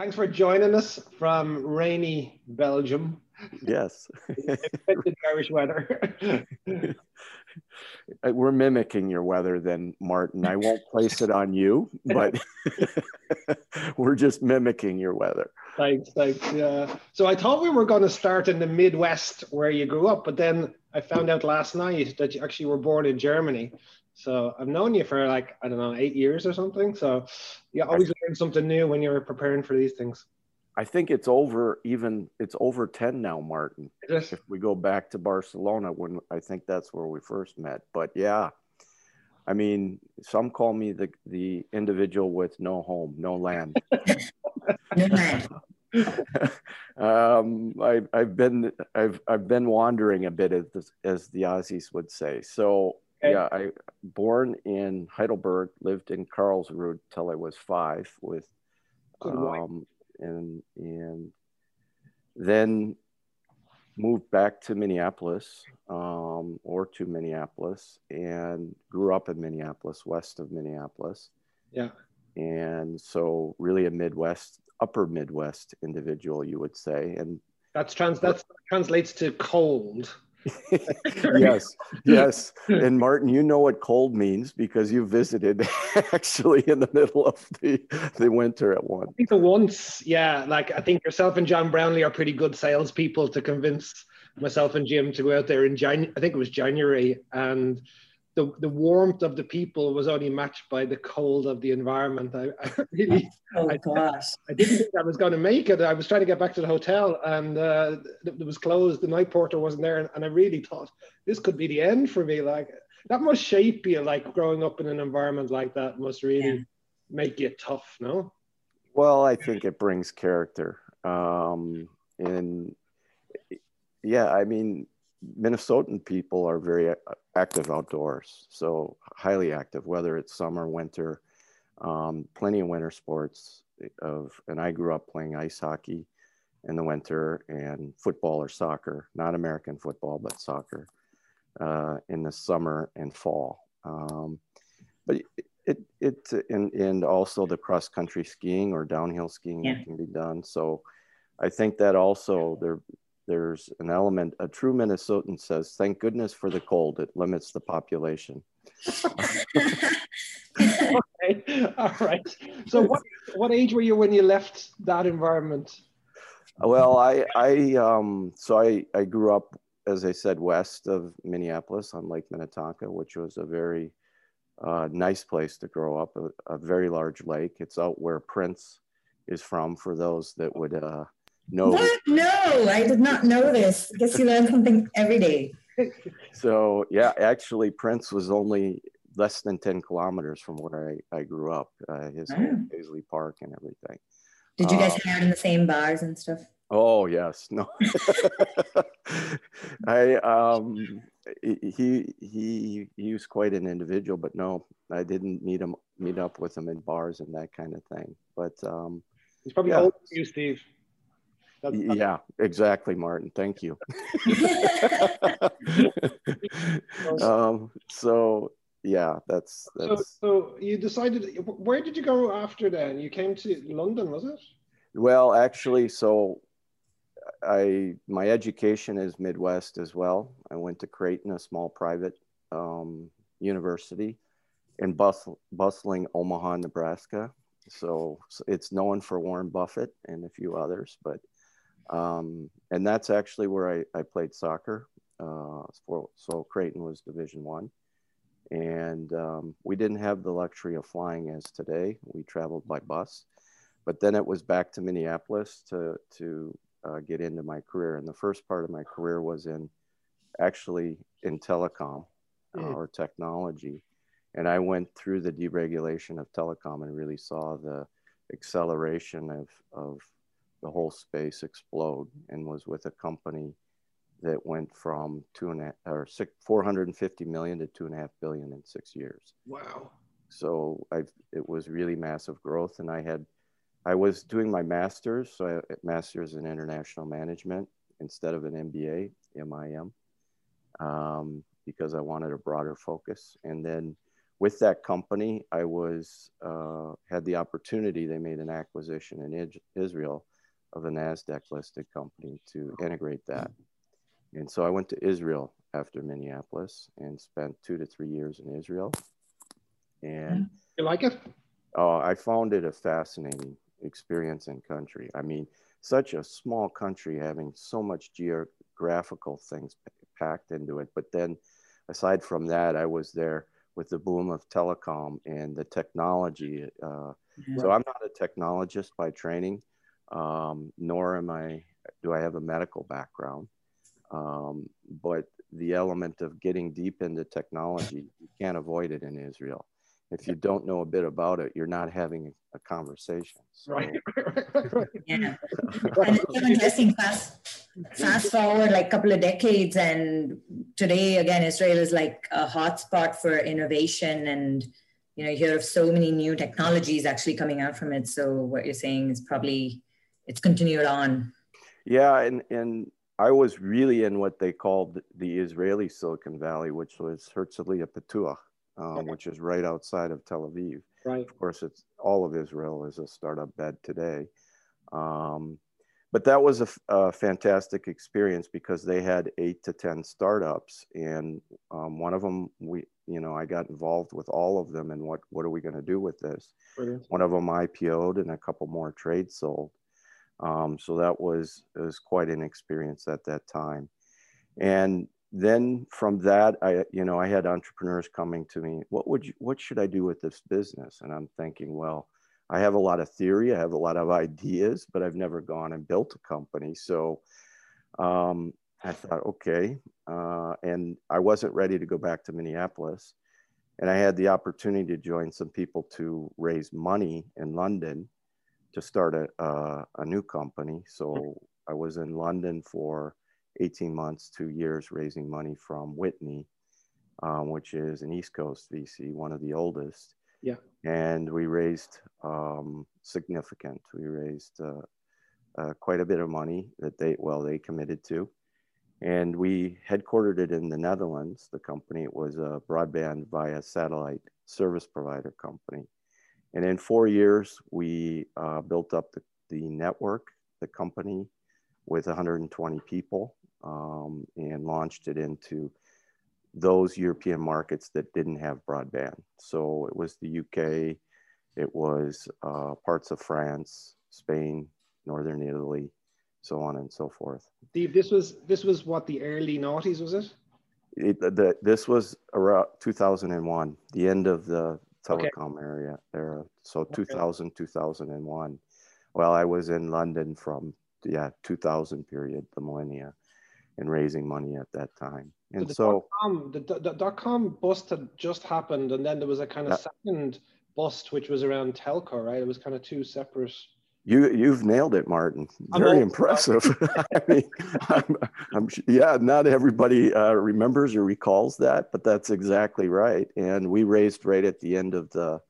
Thanks for joining us from rainy Belgium. Yes. Irish weather. Uh, we're mimicking your weather then, Martin. I won't place it on you, but we're just mimicking your weather. Thanks, thanks. Yeah. So I thought we were going to start in the Midwest where you grew up, but then I found out last night that you actually were born in Germany. So I've known you for like, I don't know, eight years or something. So you always learn something new when you're preparing for these things. I think it's over even it's over 10 now, Martin. If we go back to Barcelona when I think that's where we first met. But yeah, I mean, some call me the the individual with no home, no land. um, I, I've been I've I've been wandering a bit as as the Aussies would say. So Okay. Yeah, I born in Heidelberg, lived in Karlsruhe till I was five with um, and and then moved back to Minneapolis um, or to Minneapolis and grew up in Minneapolis, west of Minneapolis. Yeah. And so really a Midwest, upper Midwest individual, you would say. And that's trans that translates to cold. Yes, yes. And Martin, you know what cold means because you visited actually in the middle of the, the winter at once. I think the once, yeah, like I think yourself and John Brownlee are pretty good salespeople to convince myself and Jim to go out there in January. I think it was January, and the, the warmth of the people was only matched by the cold of the environment. I, I really, oh I, gosh, I, didn't think I was going to make it. I was trying to get back to the hotel, and uh, it, was closed. The night porter wasn't there, and, and, I really thought this could be the end for me. Like that must shape you. Like growing up in an environment like that must really yeah. make you tough. No. Well, I think it brings character, um, and yeah, I mean Minnesotan people are very active outdoors, so highly active, whether it's summer, winter, um, plenty of winter sports. Of and I grew up playing ice hockey in the winter and football or soccer, not American football, but soccer uh, in the summer and fall. Um, but it, it, it and, and also the cross country skiing or downhill skiing yeah. can be done. So I think that also there there's an element, a true Minnesotan says, thank goodness for the cold, it limits the population. okay, all right. So what, what age were you when you left that environment? Well, I, I, um, so I, I grew up, as I said, west of Minneapolis on Lake Minnetonka, which was a very uh, nice place to grow up, a, a, very large lake. It's out where Prince is from, for those that would uh, no. What? No, I did not know this. I guess you learn something every day. so yeah, actually Prince was only less than 10 kilometers from where I, I grew up, uh, his oh. Paisley Park and everything. Did you guys uh, hang out in the same bars and stuff? Oh yes, no. I um he he he was quite an individual, but no, I didn't meet him meet up with him in bars and that kind of thing. But um he's probably yeah. older than you, Steve. Yeah, exactly, Martin. Thank you. um, so yeah, that's that's. So, so you decided. Where did you go after then? You came to London, was it? Well, actually, so I my education is Midwest as well. I went to Creighton, a small private um, university in bustle, bustling Omaha, Nebraska. So, so it's known for Warren Buffett and a few others, but um, and that's actually where I, I played soccer. Uh, for, so Creighton was Division One, and um, we didn't have the luxury of flying as today. We traveled by bus, but then it was back to Minneapolis to to uh, get into my career. And the first part of my career was in actually in telecom uh, mm. or technology, and I went through the deregulation of telecom and really saw the acceleration of of the whole space explode and was with a company that went from two and a, or six, 450 million to two and a half billion in six years. Wow. So I, it was really massive growth. And I had, I was doing my master's, so I master's in international management instead of an MBA, MIM, um, because I wanted a broader focus. And then with that company, I was uh, had the opportunity. They made an acquisition in Israel of a Nasdaq listed company to integrate that, and so I went to Israel after Minneapolis and spent two to three years in Israel. And you like it? Oh, I found it a fascinating experience in country. I mean, such a small country having so much geographical things packed into it. But then, aside from that, I was there with the boom of telecom and the technology. Uh, So I'm not a technologist by training, um, nor am I. Do I have a medical background? Um, but the element of getting deep into technology, you can't avoid it in Israel if you don't know a bit about it, you're not having a conversation. So. Right. yeah. and it's so interesting. Fast, fast forward like a couple of decades, and today again, Israel is like a hotspot for innovation, and you know, you hear of so many new technologies actually coming out from it. So what you're saying is probably it's continued on. Yeah, and and I was really in what they called the Israeli Silicon Valley, which was Herzliya Pituach um, which is right outside of Tel Aviv. Right. Of course, it's all of Israel is a startup bed today. Um, but that was a, a, fantastic experience because they had eight to 10 startups. And um, one of them, we, you know, I got involved with all of them and what, what are we going to do with this? Brilliant. One of them IPO'd and a couple more trades sold. Um, so that was, was quite an experience at that time. And then from that i you know i had entrepreneurs coming to me what would you what should i do with this business? And i'm thinking well i have a lot of theory i have a lot of ideas but i've never gone and built a company. So um, i thought okay uh, and i wasn't ready to go back to minneapolis. And i had the opportunity to join some people to raise money in london to start a, uh, a new company so i was in london for 18 months, two years raising money from Whitney, um, which is an East Coast VC, one of the oldest. Yeah. And we raised um, significant. We raised uh, uh, quite a bit of money that they, well, they committed to. And we headquartered it in the Netherlands. The company was a broadband via satellite service provider company. And in four years, we uh, built up the, the network, the company, with 120 people um, and launched it into those European markets that didn't have broadband. So it was the UK, it was uh, parts of France, Spain, Northern Italy, so on and so forth. Steve, this was this was what the early noughties was it? it the, this was around 2001, the end of the telecom okay. area era. So okay. 2000, 2001. Well, I was in London from yeah 2000 period, the millennia and raising money at that time. And the so dot-com, the, the, the dot com bust had just happened, and then there was a kind of that, second bust, which was around telco, right? It was kind of two separate. You you've nailed it, Martin. Very impressive. I mean, I'm, I'm, yeah, not everybody uh, remembers or recalls that, but that's exactly right. And we raised right at the end of the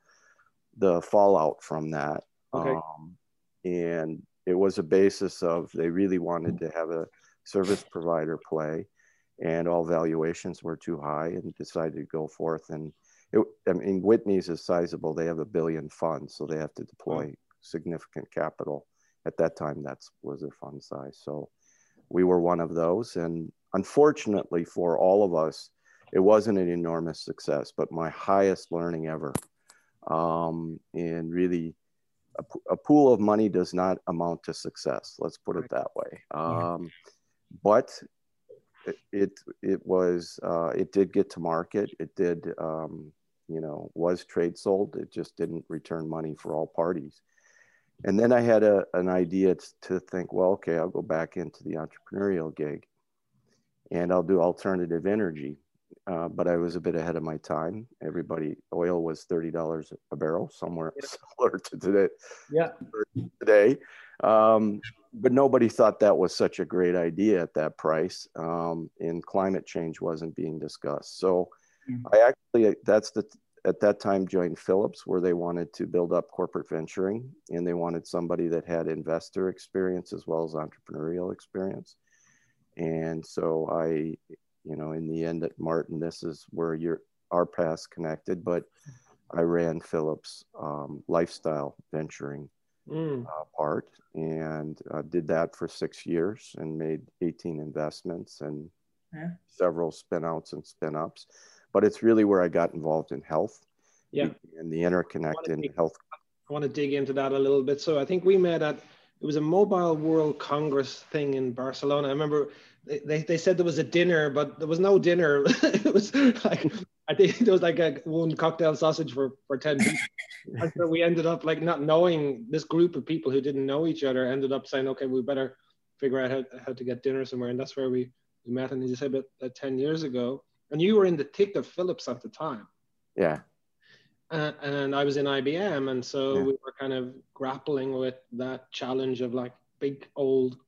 the fallout from that. Okay. Um, and it was a basis of they really wanted to have a service provider play, and all valuations were too high, and decided to go forth. And it, I mean, Whitney's is sizable; they have a billion funds, so they have to deploy significant capital. At that time, that was their fund size. So we were one of those, and unfortunately for all of us, it wasn't an enormous success, but my highest learning ever. Um, and really, a, a, pool of money does not amount to success. Let's put it that way. Um, but it it was uh, it did get to market. It did um, you know was trade sold. It just didn't return money for all parties. And then I had a, an idea to think, well, okay, I'll go back into the entrepreneurial gig, and I'll do alternative energy. Uh, but I was a bit ahead of my time. Everybody, oil was thirty dollars a barrel, somewhere yeah. similar to today. Yeah, today. Um, but nobody thought that was such a great idea at that price. Um, and climate change wasn't being discussed. So mm-hmm. I actually, that's the, at that time joined Philips, where they wanted to build up corporate venturing and they wanted somebody that had investor experience as well as entrepreneurial experience. And so I, you know, in the end at Martin, this is where you're, our paths connected, but I ran Philips um, lifestyle venturing mm. uh, part and uh, did that for six years and made 18 investments and yeah. several spinouts and spin ups. But it's really where I got involved in health yeah. and the interconnected health. I want to dig into that a little bit. So I think we met at it was a Mobile World Congress thing in Barcelona. I remember they, they said there was a dinner, but there was no dinner. it was like I think there was like a one cocktail sausage for for ten people. and so we ended up like not knowing this group of people who didn't know each other. Ended up saying, okay, we better figure out how, how to get dinner somewhere, and that's where we, we met. And as you said about uh, ten years ago, and you were in the thick of Philips at the time. Yeah. Uh, and I was in IBM, and so yeah. we were kind of grappling with that challenge of like big old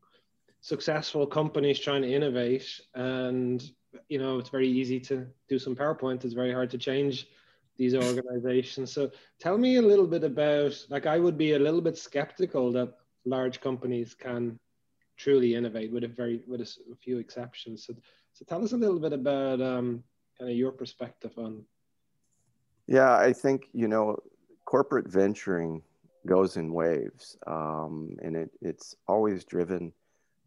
successful companies trying to innovate and you know it's very easy to do some powerpoint it's very hard to change these organizations so tell me a little bit about like i would be a little bit skeptical that large companies can truly innovate with a very with a, few exceptions so, so tell us a little bit about um, kind of your perspective on yeah i think you know corporate venturing goes in waves um, and it, it's always driven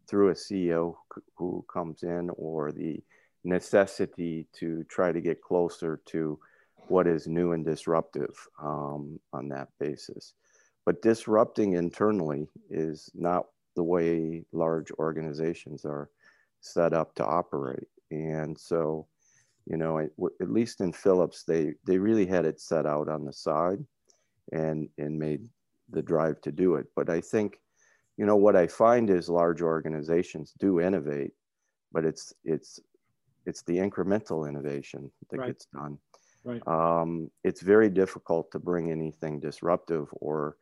through a CEO who comes in or the necessity to try to get closer to what is new and disruptive um, on that basis. But disrupting internally is not the way large organizations are set up to operate. And so, you know, at least in Philips, they, they really had it set out on the side and, and made the drive to do it. But I think you know what i find is large organizations do innovate but it's it's it's the incremental innovation that right. gets done right um, it's very difficult to bring anything disruptive or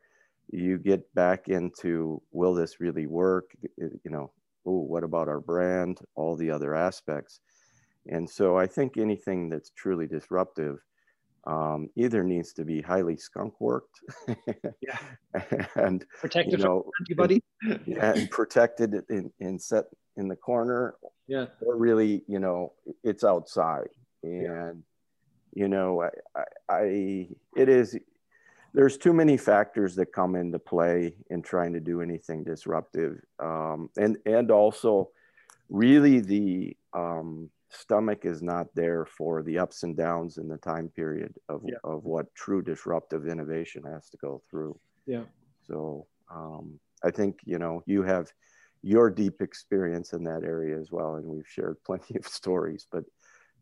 you get back into will this really work? You know oh what about our brand? All the other aspects. And so i think anything that's truly disruptive um, either needs to be highly skunk worked. Yeah. And protected you know, antibody yeah, and protected in, in set in the corner. Yeah. Or really you know it's outside. And yeah. you know I, I, I it is there's too many factors that come into play in trying to do anything disruptive um, and and also really the um, stomach is not there for the ups and downs in the time period of, yeah. of what true disruptive innovation has to go through. Yeah. So um, I think, you know, you have your deep experience in that area as well. And we've shared plenty of stories, but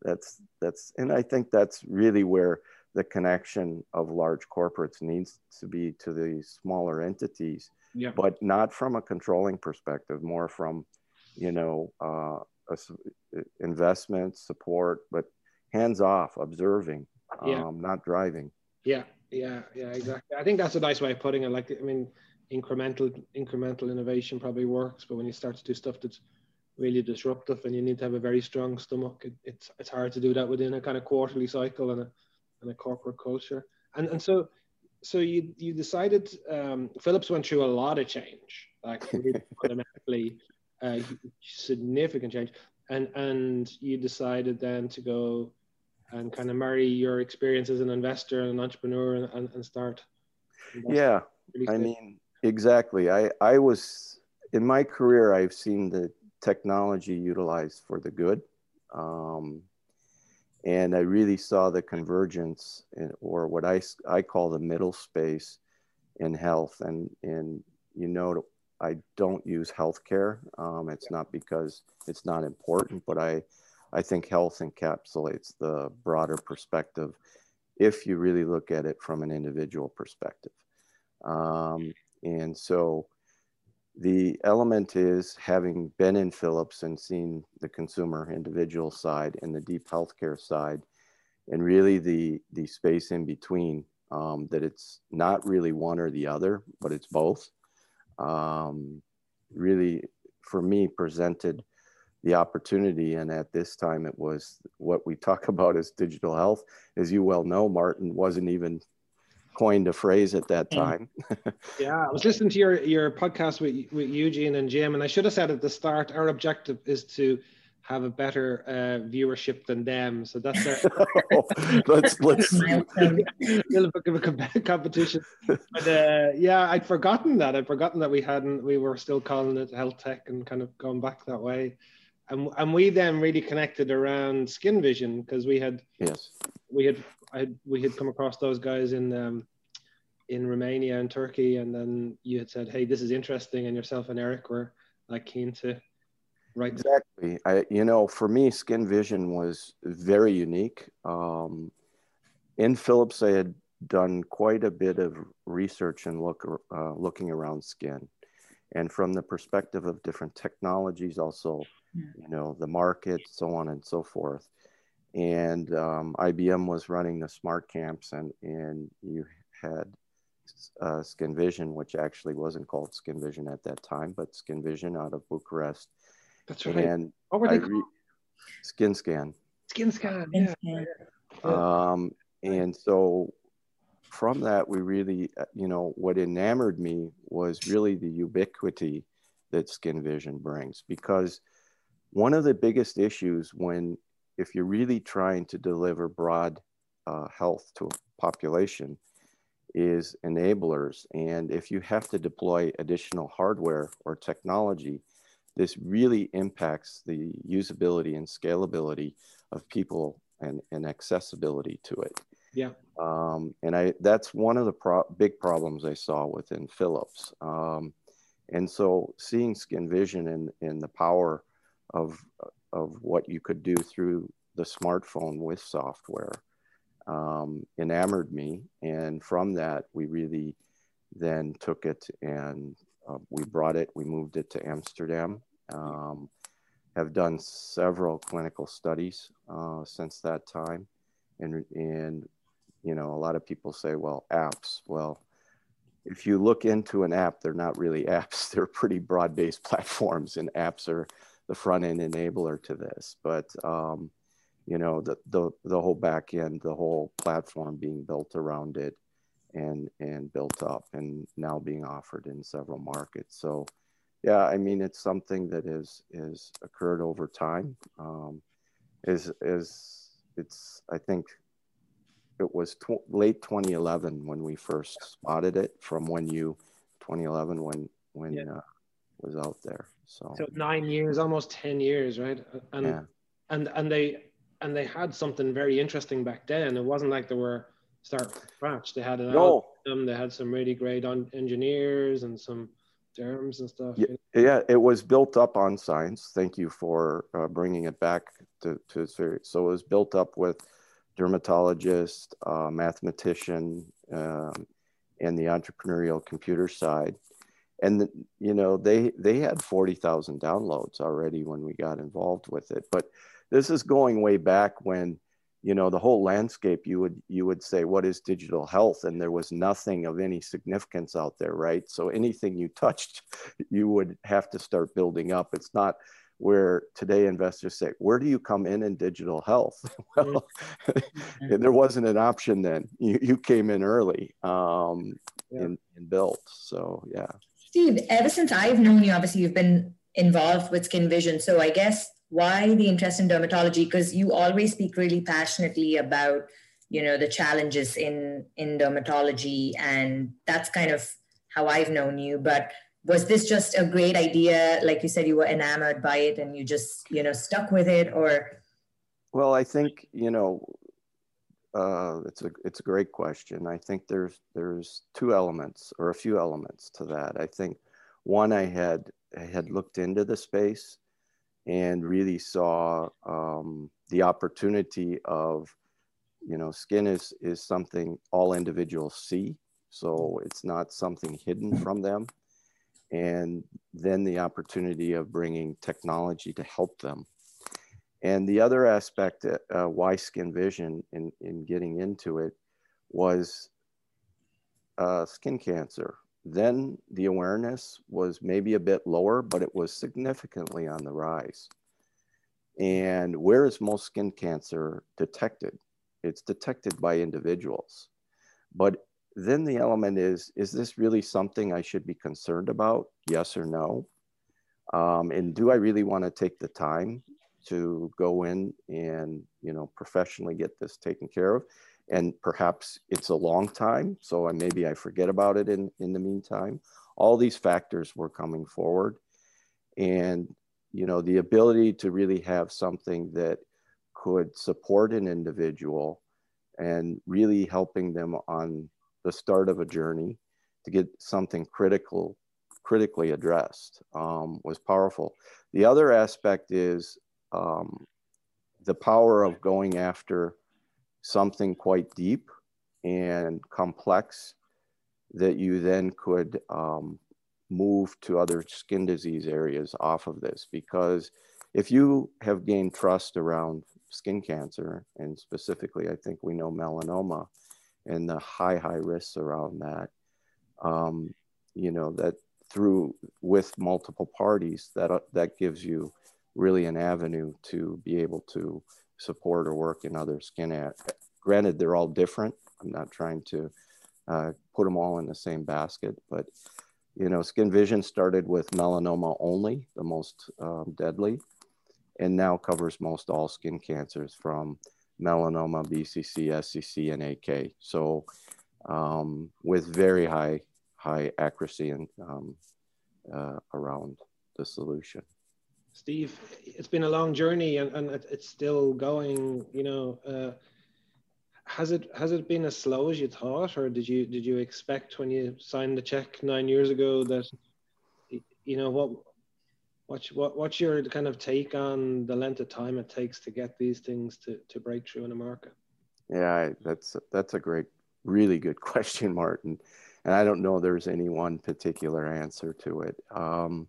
that's, that's, and I think that's really where the connection of large corporates needs to be to the smaller entities, yeah. but not from a controlling perspective, more from, you know, uh, investment support, but hands off, observing, yeah. um, not driving. Yeah, yeah, yeah, exactly. I think that's a nice way of putting it. Like, I mean, incremental incremental innovation probably works, but when you start to do stuff that's really disruptive and you need to have a very strong stomach, it, it's it's hard to do that within a kind of quarterly cycle and a and a corporate culture. And and so so you you decided um, Philips went through a lot of change, like really fundamentally uh, significant change, and and you decided then to go and kind of marry your experience as an investor and an entrepreneur and, and, and start. Yeah, I mean exactly. I I was in my career. I've seen the technology utilized for the good. Um, and I really saw the convergence, in, or what I, I call the middle space in health. And, and you know, I don't use healthcare. Um, it's not because it's not important, but I, I think health encapsulates the broader perspective if you really look at it from an individual perspective. Um, and so the element is having been in Philips and seen the consumer individual side and the deep healthcare side, and really the, the space in between, um, that it's not really one or the other, but it's both um, really, for me, presented the opportunity. And at this time, it was what we talk about as digital health. As you well know, Martin wasn't even coined a phrase at that mm. time. yeah, I was listening to your, your podcast with, with Eugene and Jim, and I should have said at the start, our objective is to have a better uh, viewership than them. So that's their let's let's a little bit of a competition. But uh, yeah, I'd forgotten that. I'd forgotten that we hadn't. We were still calling it health tech and kind of going back that way. And, and we then really connected around Skin Vision because we had yes we had I we had come across those guys in um, in Romania and Turkey, and then you had said, "Hey, this is interesting," and yourself and Eric were like keen to write. Exactly. I, you know, for me, Skin Vision was very unique. Um, in Philips, I had done quite a bit of research and look uh, looking around skin, and from the perspective of different technologies, also, yeah. you know, the market, so on and so forth. And um, IBM was running the smart camps, and and you had uh, Skin Vision, which actually wasn't called Skin Vision at that time, but Skin Vision out of Bucharest. That's right. And what were they re- Skin Scan. Skin Scan, yeah. yeah. Um, and so from that, we really, uh, you know, what enamored me was really the ubiquity that Skin Vision brings. Because one of the biggest issues when, if you're really trying to deliver broad uh, health to a population, is enablers. And if you have to deploy additional hardware or technology, this really impacts the usability and scalability of people and, and accessibility to it. Yeah. Um, and I that's one of the pro- big problems I saw within Philips. Um, and so seeing Skin Vision and, and the power of, of what you could do through the smartphone with software um, enamored me. And from that, we really then took it and uh, we brought it, we moved it to Amsterdam. Um, have done several clinical studies uh, since that time. And, and, you know, a lot of people say, well, apps. Well, if you look into an app, they're not really apps. They're pretty broad based platforms, and apps are the front end enabler to this. But, um, you know the, the the whole back end the whole platform being built around it and and built up and now being offered in several markets so yeah i mean it's something that is is occurred over time um, is is it's i think it was tw- late 2011 when we first spotted it from when you 2011 when when yeah. uh, was out there so. so nine years almost 10 years right and yeah. and and they and they had something very interesting back then. It wasn't like they were start from scratch. They had an no. album, they had some really great on engineers and some terms and stuff. Yeah, yeah, it was built up on science. Thank you for uh, bringing it back to, to So it was built up with dermatologist, uh, mathematician, um, and the entrepreneurial computer side. And you know they they had forty thousand downloads already when we got involved with it, but this is going way back when you know the whole landscape you would you would say what is digital health? And there was nothing of any significance out there right? So anything you touched you would have to start building up. It's not where today investors say where do you come in in digital health? Well there wasn't an option then. You, you came in early um, yeah. and, and built. So yeah steve ever since i've known you obviously you've been involved with Skin Vision. So i guess why the interest in dermatology? Because you always speak really passionately about you know the challenges in in dermatology and that's kind of how i've known you. But was this just a great idea? Like you said you were enamored by it and you just you know stuck with it or? Well i think you know uh, it's a it's a great question. I think there's there's two elements or a few elements to that. I think one i had I had looked into the space and really saw um, the opportunity of you know skin is is something all individuals see so it's not something hidden from them. And then the opportunity of bringing technology to help them and the other aspect uh, why Skin Vision in, in getting into it was uh, skin cancer then the awareness was maybe a bit lower, but it was significantly on the rise. And where is most skin cancer detected? It's detected by individuals. But then the element is is this really something I should be concerned about? Yes or no? Um, and do I really want to take the time to go in and you know professionally get this taken care of. And perhaps it's a long time so i maybe i forget about it in in the meantime. All these factors were coming forward. And you know the ability to really have something that could support an individual and really helping them on the start of a journey to get something critical critically addressed um, was powerful. The other aspect is um, the power of going after something quite deep and complex that you then could um, move to other skin disease areas off of this. Because if you have gained trust around skin cancer, and specifically, I think we know melanoma and the high, high risks around that, um, you know, that through with multiple parties, that, uh, that gives you really an avenue to be able to support or work in other skin. At. Granted, they're all different. I'm not trying to uh, put them all in the same basket, but you know, Skin Vision started with melanoma only, the most um, deadly, and now covers most all skin cancers from melanoma, BCC, SCC, and AK. So, um, with very high high accuracy and um, uh, around the solution. Steve, it's been a long journey and, and it's still going. You know, uh, has it has it been as slow as you thought, or did you did you expect when you signed the check nine years ago that you know what what's what, what's your kind of take on the length of time it takes to get these things to, to break through in America? Yeah, that's that's a great, really good question, Martin. And I don't know there's any one particular answer to it. Um,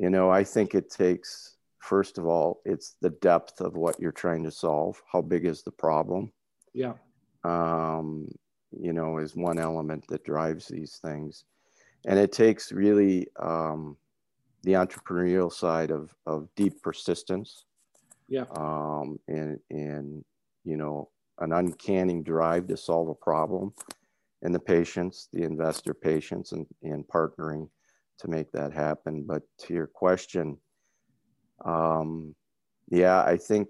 you know, I think it takes, first of all, it's the depth of what you're trying to solve. How big is the problem? Yeah. Um, you know, is one element that drives these things. And it takes really um, the entrepreneurial side of, of deep persistence. Yeah. Um, and, and, you know, an uncanny drive to solve a problem and the patience, the investor patience and, and partnering to make that happen. But to your question, um, yeah, I think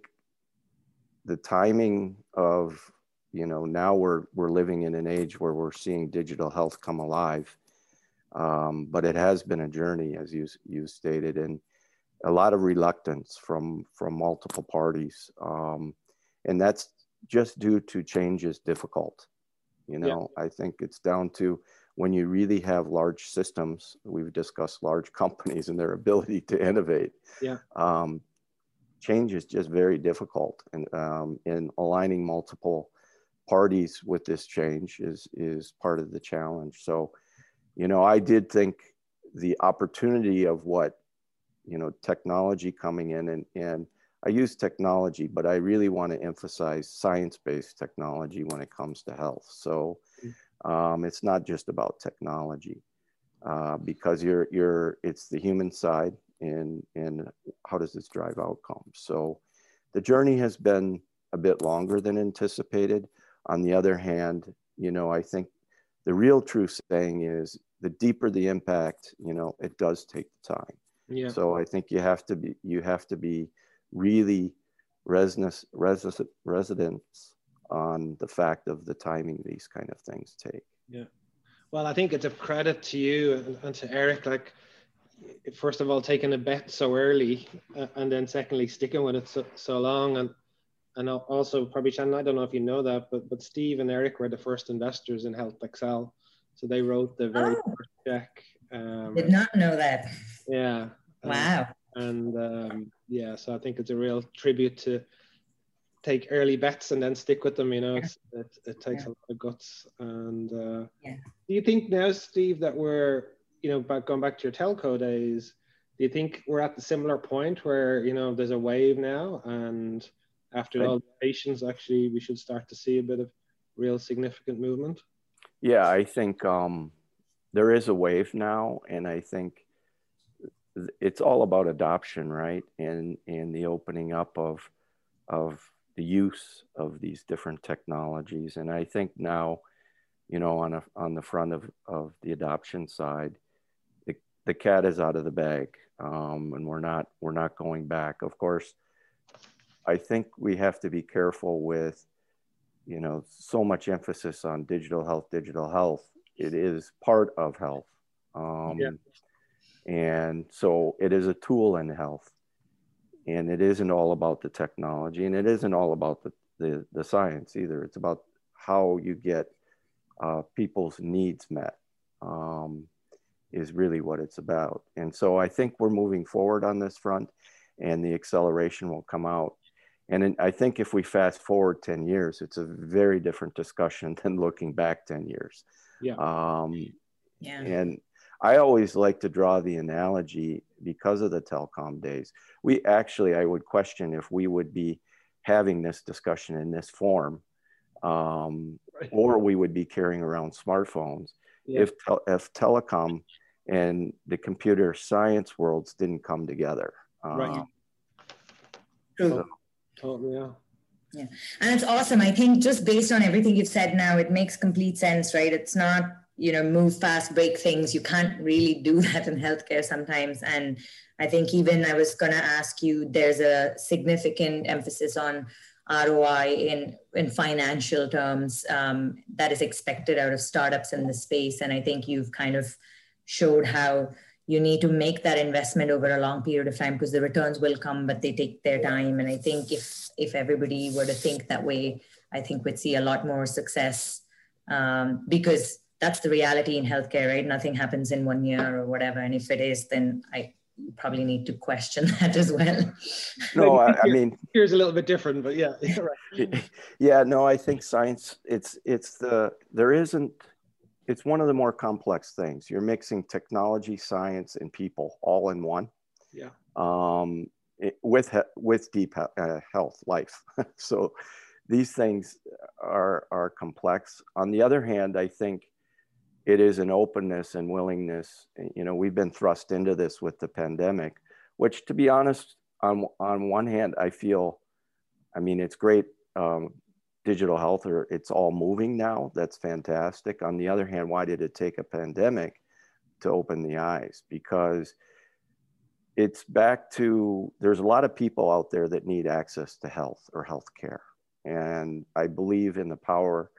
the timing of you know now we're we're living in an age where we're seeing digital health come alive, um, but it has been a journey as you you stated and a lot of reluctance from from multiple parties, um, and that's just due to change is difficult. You know, yeah. I think it's down to when you really have large systems, we've discussed large companies and their ability to innovate. Yeah. Um, change is just very difficult, and um, in aligning multiple parties with this change is is part of the challenge. So, you know, I did think the opportunity of what you know technology coming in and and I use technology, but I really want to emphasize science-based technology when it comes to health. So um, it's not just about technology uh, because you're, you're, it's the human side and, and how does this drive outcomes? So the journey has been a bit longer than anticipated. On the other hand, you know, I think the real true saying is the deeper the impact, you know, it does take time. Yeah. So I think you have to be, you have to be really residence, resident, residents on the fact of the timing these kind of things take. Yeah. Well, I think it's a credit to you and, and to Eric, like, first of all, taking a bet so early, uh, and then secondly, sticking with it so, so long. And and also, probably, Shannon, I don't know if you know that, but, but Steve and Eric were the first investors in HealthXL. So they wrote the very oh. first check. Um, Did not know that. Yeah. Wow. And, and um, yeah, so I think it's a real tribute to take early bets and then stick with them. You know, yeah. it, it takes yeah. a lot of guts. And uh, yeah. do you think now, Steve, that we're, you know, back going back to your telco days, do you think we're at the similar point where, you know, there's a wave now and after all the patience, actually, we should start to see a bit of real significant movement? Yeah, I think um, there is a wave now. And I think it's all about adoption, right? And, and the opening up of, of the use of these different technologies. And I think now, you know, on a, on the front of, of the adoption side, the, the cat is out of the bag, um, and we're not we're not going back. Of course, I think we have to be careful with, you know, so much emphasis on digital health, digital health. It is part of health. Um, yeah. And so it is a tool in health. And it isn't all about the technology and it isn't all about the, the, the science either. It's about how you get uh, people's needs met um, is really what it's about. And so I think we're moving forward on this front and the acceleration will come out. And in, I think if we fast forward 10 years, it's a very different discussion than looking back 10 years. Yeah. Um, yeah. And I always like to draw the analogy because of the telecom days. We actually, I would question if we would be having this discussion in this form, um, right. or we would be carrying around smartphones yeah. if, te- if telecom and the computer science worlds didn't come together. Right. Um, so, totally, yeah. Yeah. And it's awesome. I think just based on everything you've said now, it makes complete sense, right? It's not, you know, move fast, break things. You can't really do that in healthcare sometimes. And I think even I was going to ask you, there's a significant emphasis on ROI in, in financial terms um, that is expected out of startups in the space. And I think you've kind of showed how you need to make that investment over a long period of time because the returns will come but they take their time and i think if if everybody were to think that way i think we'd see a lot more success um, because that's the reality in healthcare right nothing happens in one year or whatever and if it is then i probably need to question that as well no I, I mean here's a little bit different but yeah yeah no i think science it's it's the there isn't it's one of the more complex things. You're mixing technology, science, and people all in one. Yeah. Um, it, with with deep uh, health, life. so these things are are complex. On the other hand, I think it is an openness and willingness. You know, we've been thrust into this with the pandemic, which, to be honest, on on one hand, I feel, I mean, it's great. Um, digital health or it's all moving now. That's fantastic. On the other hand, why did it take a pandemic to open the eyes? Because it's back to there's a lot of people out there that need access to health or health care. And I believe in the power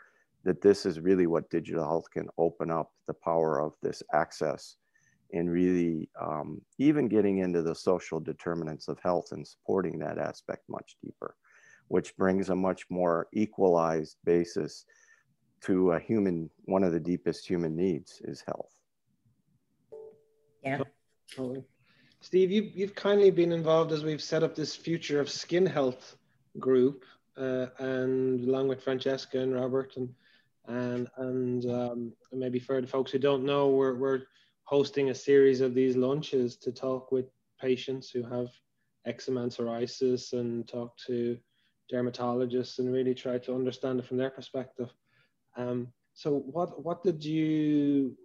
that this is really what digital health can open up the power of this access and really um, even getting into the social determinants of health and supporting that aspect much deeper which brings a much more equalized basis to a human, one of the deepest human needs is health. Yeah. Totally. Steve, you've, you've kindly been involved as we've set up this future of skin health group, uh, and along with Francesca and Robert, and and and um, maybe for the folks who don't know, we're we're hosting a series of these lunches to talk with patients who have eczema and psoriasis, and talk to dermatologists and really try to understand it from their perspective. Um, so what what did you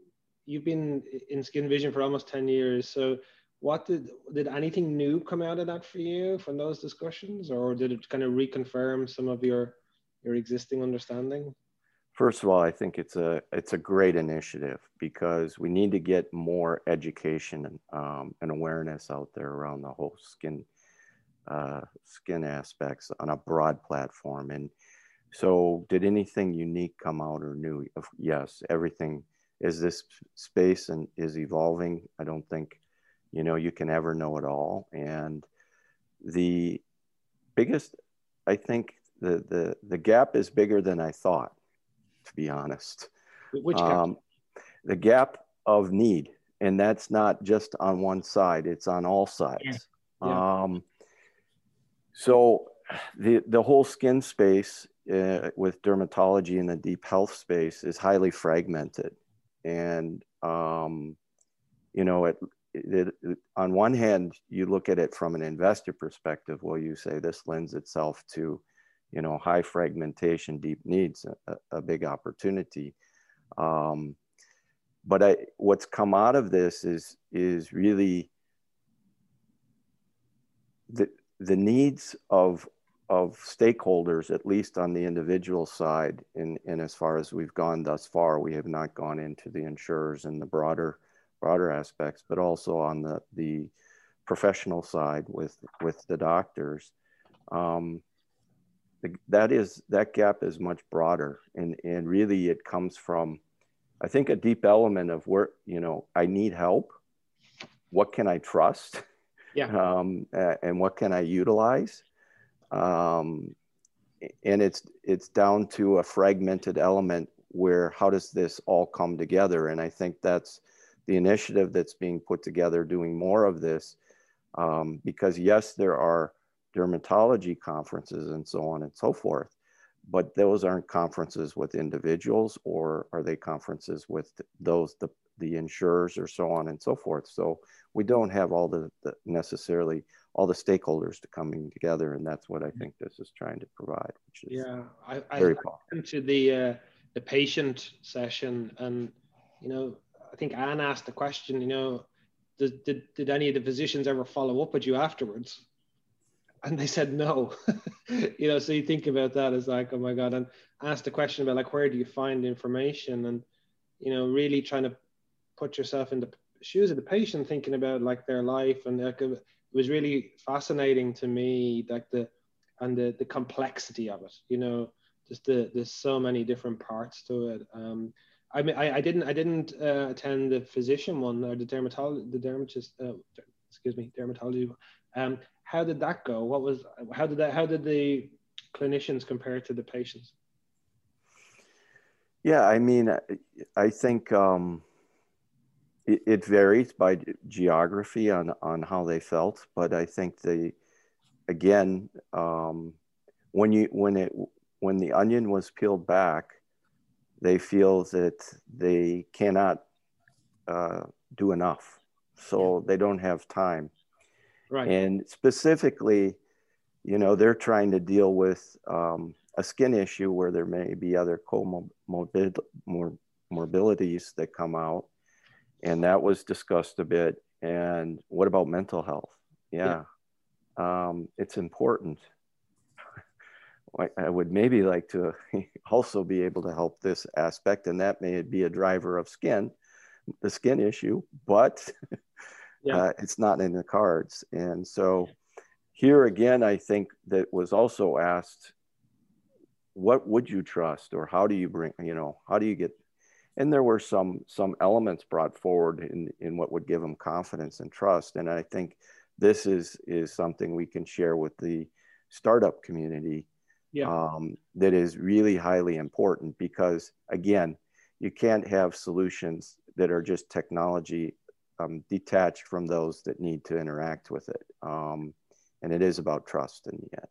you've been in Skin Vision for almost 10 years. So what did did anything new come out of that for you from those discussions or did it kind of reconfirm some of your your existing understanding? First of all, I think it's a it's a great initiative because we need to get more education and, um, and awareness out there around the whole skin uh, skin aspects on a broad platform. And so, did anything unique come out or new? Yes, everything is this space and is evolving. I don't think you know you can ever know it all. And the biggest, I think, the the the gap is bigger than I thought. To be honest, which gap? Um, the gap of need, and that's not just on one side; it's on all sides. Yeah. Yeah. Um, so the the whole skin space uh, with dermatology in the deep health space is highly fragmented, and um, you know it, it, it, on one hand you look at it from an investor perspective well you say this lends itself to you know high fragmentation deep needs a, a big opportunity um, but I, what's come out of this is is really the the needs of of stakeholders, at least on the individual side, in, in as far as we've gone thus far, we have not gone into the insurers and the broader broader aspects, but also on the the professional side with with the doctors. Um, that is that gap is much broader, and and really it comes from, I think, a deep element of where you know I need help. What can I trust? Yeah. Um, and what can I utilize? Um, and it's it's down to a fragmented element where how does this all come together? And I think that's the initiative that's being put together, doing more of this, um, because yes, there are dermatology conferences and so on and so forth, but those aren't conferences with individuals, or are they conferences with those the the insurers or so on and so forth. So we don't have all the, the necessarily all the stakeholders to coming together, and that's what I think this is trying to provide, which is yeah. I, very I went to the uh, the patient session, and you know, I think Anne asked the question, you know, did, did, did any of the physicians ever follow up with you afterwards? And they said no. you know, so you think about that as like, oh my God, and ask the question about like, where do you find information? And, you know, really trying to put yourself in the shoes of the patient, thinking about like their life. And like, it was really fascinating to me, like the, and the, the complexity of it, you know, just the, there's so many different parts to it. Um, I mean, I, I didn't, I didn't uh, attend the physician one or the dermatologist, the dermatologist, uh, excuse me, dermatology. Um, how did that go? What was, how did that, how did the clinicians compare to the patients? Yeah, I mean, I think um, it, it varies by geography on on how they felt, but I think the, again, um, when you when it when the onion was peeled back, they feel that they cannot uh, do enough. So they don't have time. Right. And specifically, you know, they're trying to deal with um, a skin issue where there may be other comorbidities that come out. And that was discussed a bit. And what about mental health? Yeah. yeah. Um, it's important. I would maybe like to also be able to help this aspect, and that may be a driver of skin, the skin issue, but yeah. uh, it's not in the cards. And so here again, I think that was also asked, what would you trust, or how do you bring, you know, how do you get? And there were some some elements brought forward in in what would give them confidence and trust. And I think this is is something we can share with the startup community yeah. um, that is really highly important because again you can't have solutions that are just technology um, detached from those that need to interact with it. Um, and it is about trust in the end.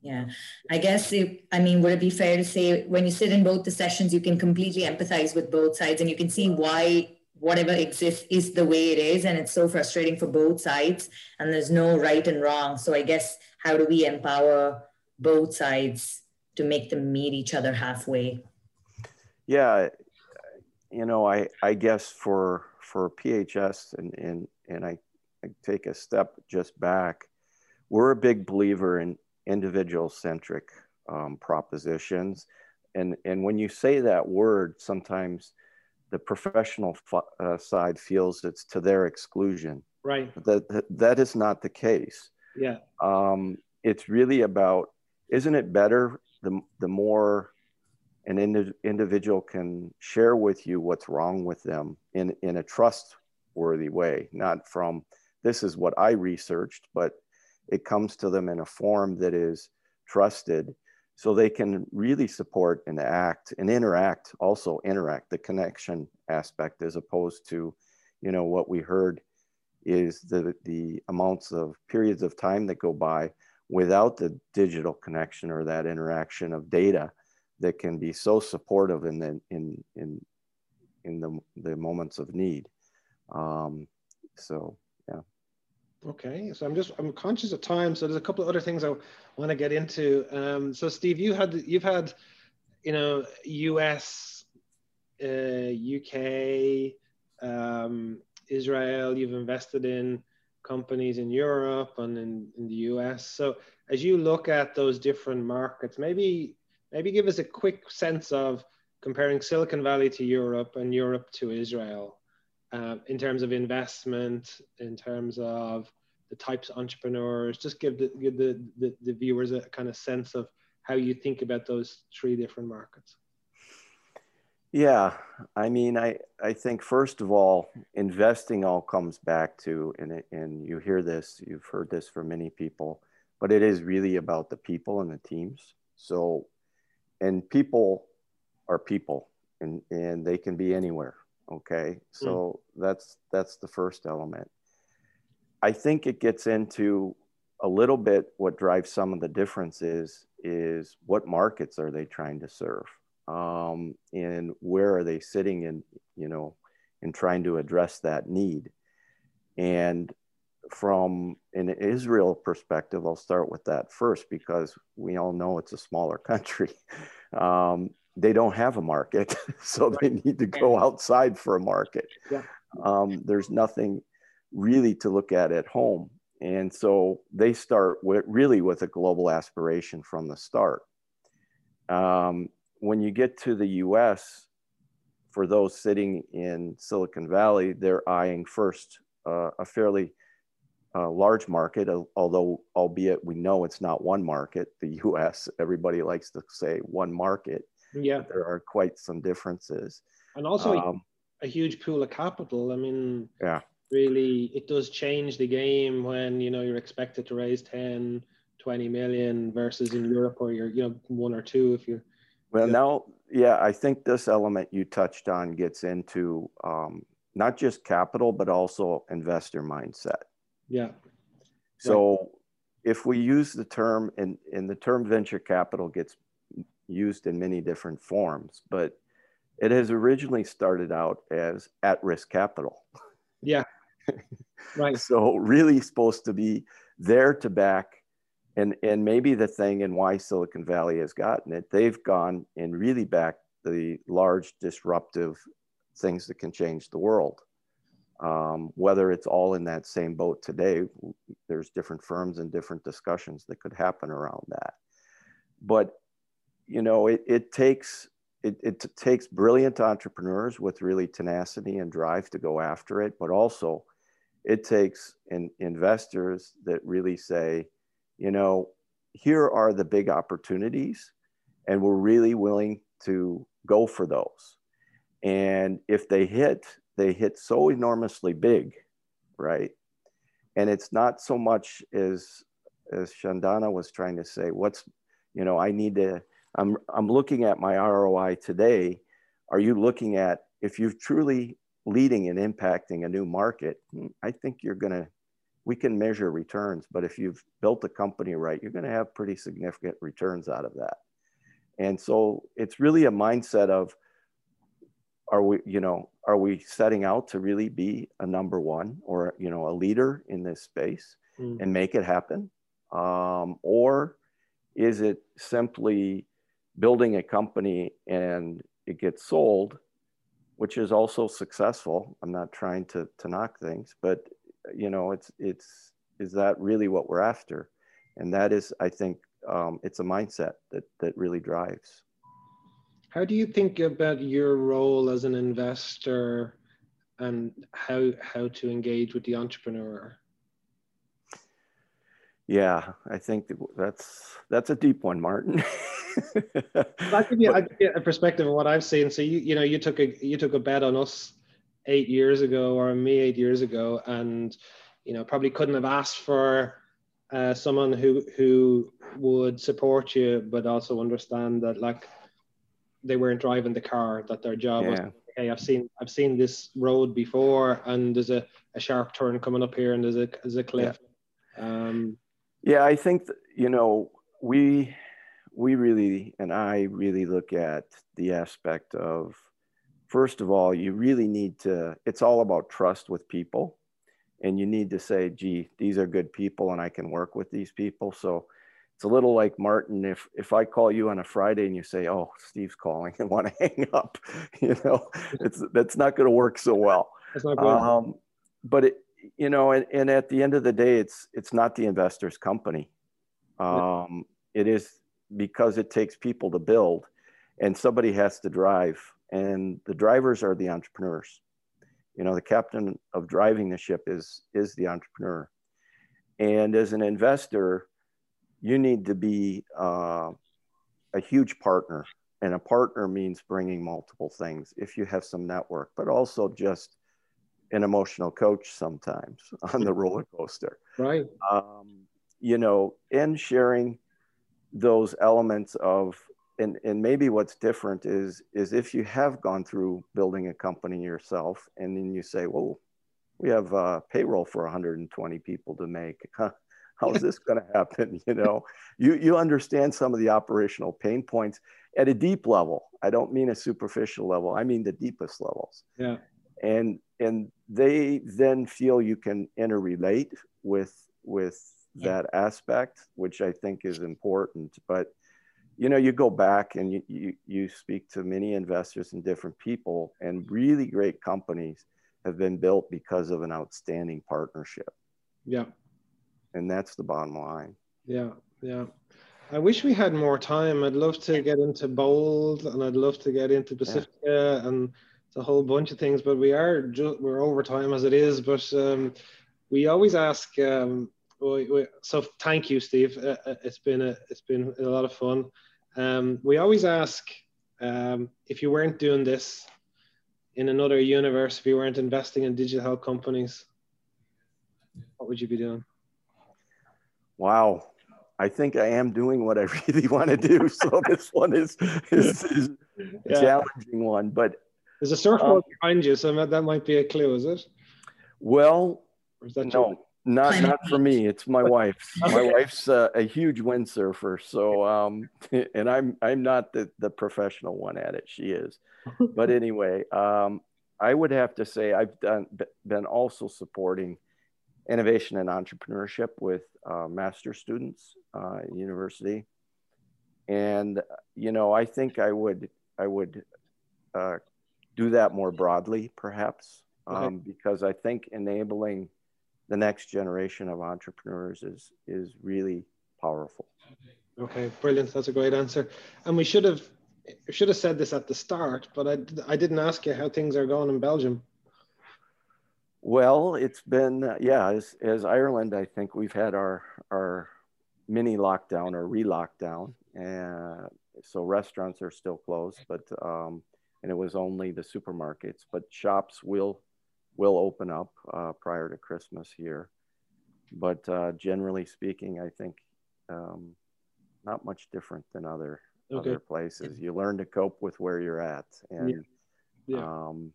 Yeah. I guess it, i mean would it be fair to say when you sit in both the sessions you can completely empathize with both sides and you can see why whatever exists is the way it is and it's so frustrating for both sides and there's no right and wrong. So i guess how do we empower both sides to make them meet each other halfway? Yeah, you know, I I guess for for PHS and and and I, I take a step just back. We're a big believer in individual centric um, propositions, and and when you say that word, sometimes the professional uh, side feels it's to their exclusion. Right. That that is not the case. Yeah. Um, it's really about isn't it better the, the more an indi- individual can share with you what's wrong with them in, in a trustworthy way, not from this is what I researched, but it comes to them in a form that is trusted. So they can really support and act and interact, also interact the connection aspect as opposed to, you know, what we heard is the, the amounts of periods of time that go by without the digital connection or that interaction of data that can be so supportive in the in in in the, the moments of need. Um, so yeah. Okay so i'm just i'm conscious of time so there's a couple of other things i want to get into. Um, so steve you had you've had you know us uh, uk um, israel you've invested in companies in Europe and in, in the US. So as you look at those different markets, maybe maybe give us a quick sense of comparing Silicon Valley to Europe and Europe to Israel uh, in terms of investment, in terms of the types of entrepreneurs? Just give the give the, the, the viewers a kind of sense of how you think about those three different markets. Yeah, I mean, I, I think first of all, investing all comes back to, and, and you hear this, you've heard this from many people, but it is really about the people and the teams. So, and people are people and, and they can be anywhere. Okay. So mm. that's, that's the first element. I think it gets into a little bit what drives some of the differences is what markets are they trying to serve? um, and where are they sitting in you know in trying to address that need and from an israel perspective i'll start with that first because we all know it's a smaller country. Um, they don't have a market so they need to go outside for a market. Um, there's nothing really to look at at home. And so they start with really with a global aspiration from the start. Um, when you get to the US, for those sitting in Silicon Valley, they're eyeing first uh, a fairly uh, large market, although, albeit we know it's not one market, the US, everybody likes to say one market. Yeah. There are quite some differences. And also um, a huge pool of capital. I mean, yeah. Really, it does change the game when you know you're expected to raise 10, 20 million versus in Europe where you're you know one or two if you're well, yeah. now, yeah, I think this element you touched on gets into um, not just capital, but also investor mindset. Yeah. So if we use the term, and, and the term venture capital gets used in many different forms, but it has originally started out as at risk capital. Yeah. right. so, really supposed to be there to back and and maybe the thing and why Silicon Valley has gotten it, they've gone and really backed the large disruptive things that can change the world. Um, whether it's all in that same boat today, there's different firms and different discussions that could happen around that. But you know, it, it takes it, it takes brilliant entrepreneurs with really tenacity and drive to go after it, but also it takes in, investors that really say, you know, here are the big opportunities, and we're really willing to go for those. And if they hit, they hit so enormously big, right? And it's not so much as as Shandana was trying to say, what's, you know, I need to, I'm I'm looking at my ROI today. Are you looking at if you're truly leading and impacting a new market, I think you're gonna we can measure returns, but if you've built a company right, you're to have pretty significant returns out of that. And so it's really a mindset of are we, you know, are we setting out to really be a number one or, you know, a leader in this space mm. and make it happen? Um, or is it simply building a company and it gets sold, which is also successful? I'm not trying to, to knock things, but you know it's it's is that really what we're after and that is i think um, it's a mindset that that really drives how do you think about your role as an investor and how how to engage with the entrepreneur? Yeah i think that's that's a deep one martin. I'll give you, I'll give you a perspective of what i've seen. So you you know you took a you took a bet on us eight years ago or me eight years ago, and you know probably couldn't have asked for uh, someone who who would support you, but also understand that like they weren't driving the car, that their job yeah. was okay. I've seen I've seen this road before, and there's a, a sharp turn coming up here, and there's a there's a cliff. Yeah, um, yeah I think that, you know we we really and I really look at the aspect of first of all, you really need to, it's all about trust with people. And you need to say, gee, these are good people and I can work with these people. So it's a little like Martin, if if I call you on a Friday and you say, Oh, Steve's calling and want to hang up, you know, it's that's not going to work so well. That's not good. Um, but it, you know, and, and at the end of the day, it's it's not the investor's company. Um, it is because it takes people to build and somebody has to drive and the drivers are the entrepreneurs you know the captain of driving the ship is is the entrepreneur And as an investor, you need to be uh, a huge partner. And a partner means bringing multiple things if you have some network, but also just an emotional coach sometimes on the roller coaster. Right. Um, you know, and sharing those elements of and, and maybe what's different is is if you have gone through building a company yourself and then you say well we have uh, payroll for 120 people to make how is this going to happen you know? You you understand some of the operational pain points at a deep level. I don't mean a superficial level i mean the deepest levels. Yeah. And and they then feel you can interrelate with with that aspect which i think is important. But you know you go back and you, you, you speak to many investors and different people and really great companies have been built because of an outstanding partnership. Yeah and that's the bottom line. Yeah yeah. I wish we had more time. I'd love to get into bold and i'd love to get into pacifica yeah. and it's a whole bunch of things but we are ju- we're over time as it is but um, we always ask um, we, we, so thank you steve. Uh, uh it's been a it's been a lot of fun. Um, we always ask um, if you weren't doing this in another universe, if you weren't investing in digital health companies, what would you be doing? Wow. I think I am doing what I really want to do. So this one is, is, is a yeah. challenging one, but there's a surfboard um, behind you, so that might be a clue, is it? Well, no, not not for me. It's my wife's. My wife's uh, a huge windsurfer. So um, and I'm I'm not the the professional one at it. She is. But anyway, um, I would have to say I've done been also supporting innovation and entrepreneurship with uh, master students uh, university, and you know I think I would I would uh, do that more broadly perhaps um, okay. because I think enabling the next generation of entrepreneurs is is really powerful. Okay, brilliant. That's a great answer. And we should have should have said this at the start, but I I didn't ask you how things are going in Belgium. Well, it's been uh, yeah, as as Ireland, I think we've had our our mini lockdown or re-lockdown, and so restaurants are still closed, but um, and it was only the supermarkets, but shops will will open up uh, prior to Christmas here. But uh, generally speaking, I think um, not much different than other okay. other places. You learn to cope with where you're at, and yeah. Yeah. Um,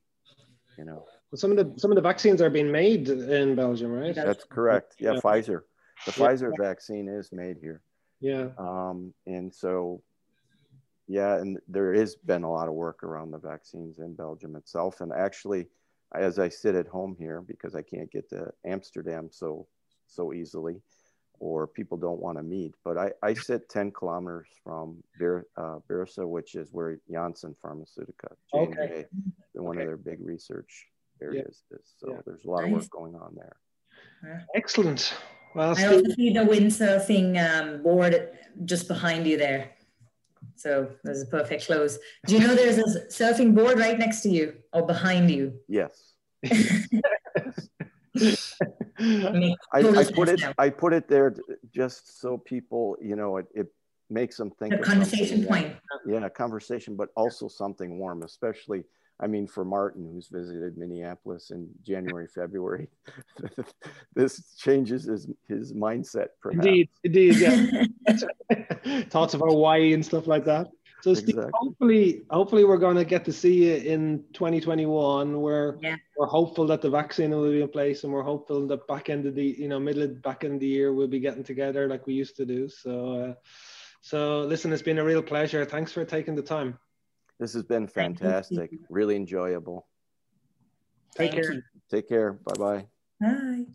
you know. Well, some of the some of the vaccines are being made in Belgium, right? That's correct. Yeah, yeah. Pfizer. The Pfizer vaccine is made here. Yeah. Um, and so, yeah, and there has been a lot of work around the vaccines in Belgium itself, and actually as I sit at home here because I can't get to Amsterdam so so easily, or people don't want to meet. But I, I sit 10 kilometers from Bir, uh, Beerse, which is where Janssen Pharmaceutica, J&J, okay. one okay. of their big research areas yeah. is. So yeah. there's a lot nice. of work going on there. Excellent. Well, I also see the windsurfing um, board just behind you there. So there's a perfect close. Do you know there's a surfing board right next to you or behind you? Yes. I, I, put it I put it there just so people, you know, it, it makes them think. A conversation point. Yeah, a conversation, but also something warm, especially I mean, for Martin, who's visited Minneapolis in January, February, this changes his, his mindset. Perhaps. Indeed, indeed, yeah. Thoughts of Hawaii and stuff like that. So, exactly. Steve, hopefully, hopefully, we're going to get to see you in 2021. Where yeah. we're hopeful that the vaccine will be in place, and we're hopeful that back end of the, you know, middle of back end of the year, we'll be getting together like we used to do. So, uh, so listen, it's been a real pleasure. Thanks for taking the time. This has been fantastic. Really enjoyable. Take Thank care. You. Take care. Bye-bye. Bye.